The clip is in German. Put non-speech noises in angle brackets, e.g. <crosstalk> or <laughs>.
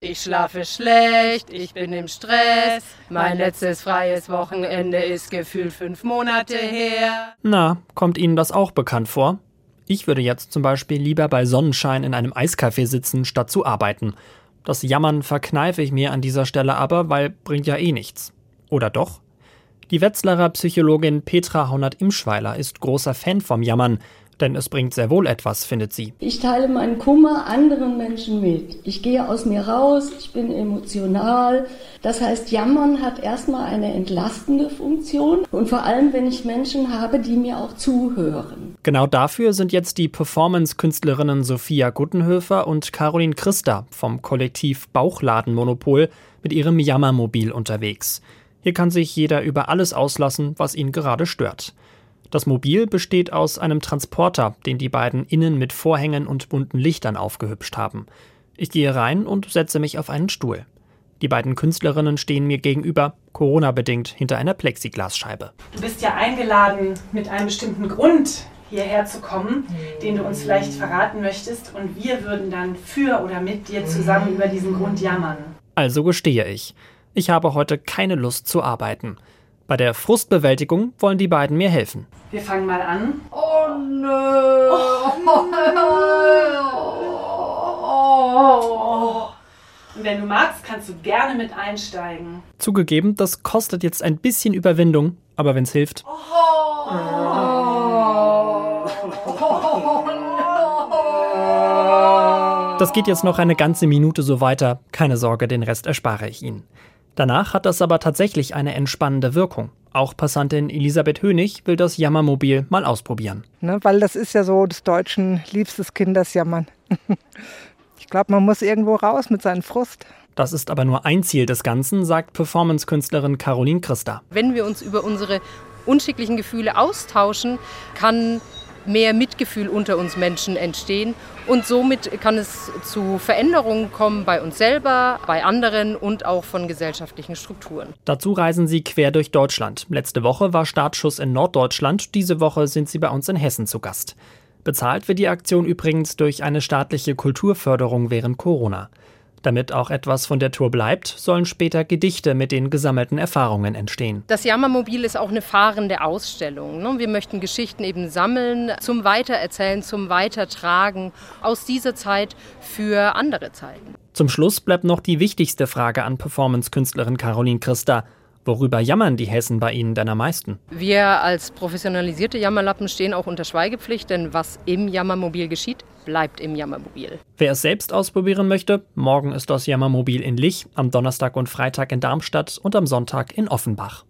Ich schlafe schlecht, ich bin im Stress. Mein letztes freies Wochenende ist gefühlt fünf Monate her. Na, kommt Ihnen das auch bekannt vor? Ich würde jetzt zum Beispiel lieber bei Sonnenschein in einem Eiscafé sitzen, statt zu arbeiten. Das Jammern verkneife ich mir an dieser Stelle aber, weil bringt ja eh nichts. Oder doch? Die Wetzlarer Psychologin Petra Haunert-Imschweiler ist großer Fan vom Jammern. Denn es bringt sehr wohl etwas, findet sie. Ich teile meinen Kummer anderen Menschen mit. Ich gehe aus mir raus, ich bin emotional. Das heißt, Jammern hat erstmal eine entlastende Funktion und vor allem, wenn ich Menschen habe, die mir auch zuhören. Genau dafür sind jetzt die Performance-Künstlerinnen Sophia Guttenhöfer und Caroline Christa vom Kollektiv Bauchladenmonopol mit ihrem Jammermobil unterwegs. Hier kann sich jeder über alles auslassen, was ihn gerade stört. Das Mobil besteht aus einem Transporter, den die beiden innen mit Vorhängen und bunten Lichtern aufgehübscht haben. Ich gehe rein und setze mich auf einen Stuhl. Die beiden Künstlerinnen stehen mir gegenüber, Corona-bedingt, hinter einer Plexiglasscheibe. Du bist ja eingeladen mit einem bestimmten Grund hierher zu kommen, den du uns vielleicht verraten möchtest. Und wir würden dann für oder mit dir zusammen über diesen Grund jammern. Also gestehe ich. Ich habe heute keine Lust zu arbeiten. Bei der Frustbewältigung wollen die beiden mir helfen. Wir fangen mal an. Oh nö. Oh. <laughs> Und wenn du magst, kannst du gerne mit einsteigen. Zugegeben, das kostet jetzt ein bisschen Überwindung, aber wenn's hilft. Das geht jetzt noch eine ganze Minute so weiter. Keine Sorge, den Rest erspare ich Ihnen. Danach hat das aber tatsächlich eine entspannende Wirkung. Auch Passantin Elisabeth Hönig will das Jammermobil mal ausprobieren. Ne, weil das ist ja so des Deutschen liebstes Kind, das Jammern. <laughs> ich glaube, man muss irgendwo raus mit seinem Frust. Das ist aber nur ein Ziel des Ganzen, sagt Performance-Künstlerin Caroline Christa. Wenn wir uns über unsere unschicklichen Gefühle austauschen, kann mehr Mitgefühl unter uns Menschen entstehen. Und somit kann es zu Veränderungen kommen bei uns selber, bei anderen und auch von gesellschaftlichen Strukturen. Dazu reisen sie quer durch Deutschland. Letzte Woche war Startschuss in Norddeutschland, diese Woche sind sie bei uns in Hessen zu Gast. Bezahlt wird die Aktion übrigens durch eine staatliche Kulturförderung während Corona. Damit auch etwas von der Tour bleibt, sollen später Gedichte mit den gesammelten Erfahrungen entstehen. Das Jammermobil ist auch eine fahrende Ausstellung. ne? Wir möchten Geschichten eben sammeln, zum Weitererzählen, zum Weitertragen aus dieser Zeit für andere Zeiten. Zum Schluss bleibt noch die wichtigste Frage an Performance-Künstlerin Caroline Christa. Worüber jammern die Hessen bei Ihnen denn am meisten? Wir als professionalisierte Jammerlappen stehen auch unter Schweigepflicht, denn was im Jammermobil geschieht, bleibt im Jammermobil. Wer es selbst ausprobieren möchte, morgen ist das Jammermobil in Lich, am Donnerstag und Freitag in Darmstadt und am Sonntag in Offenbach.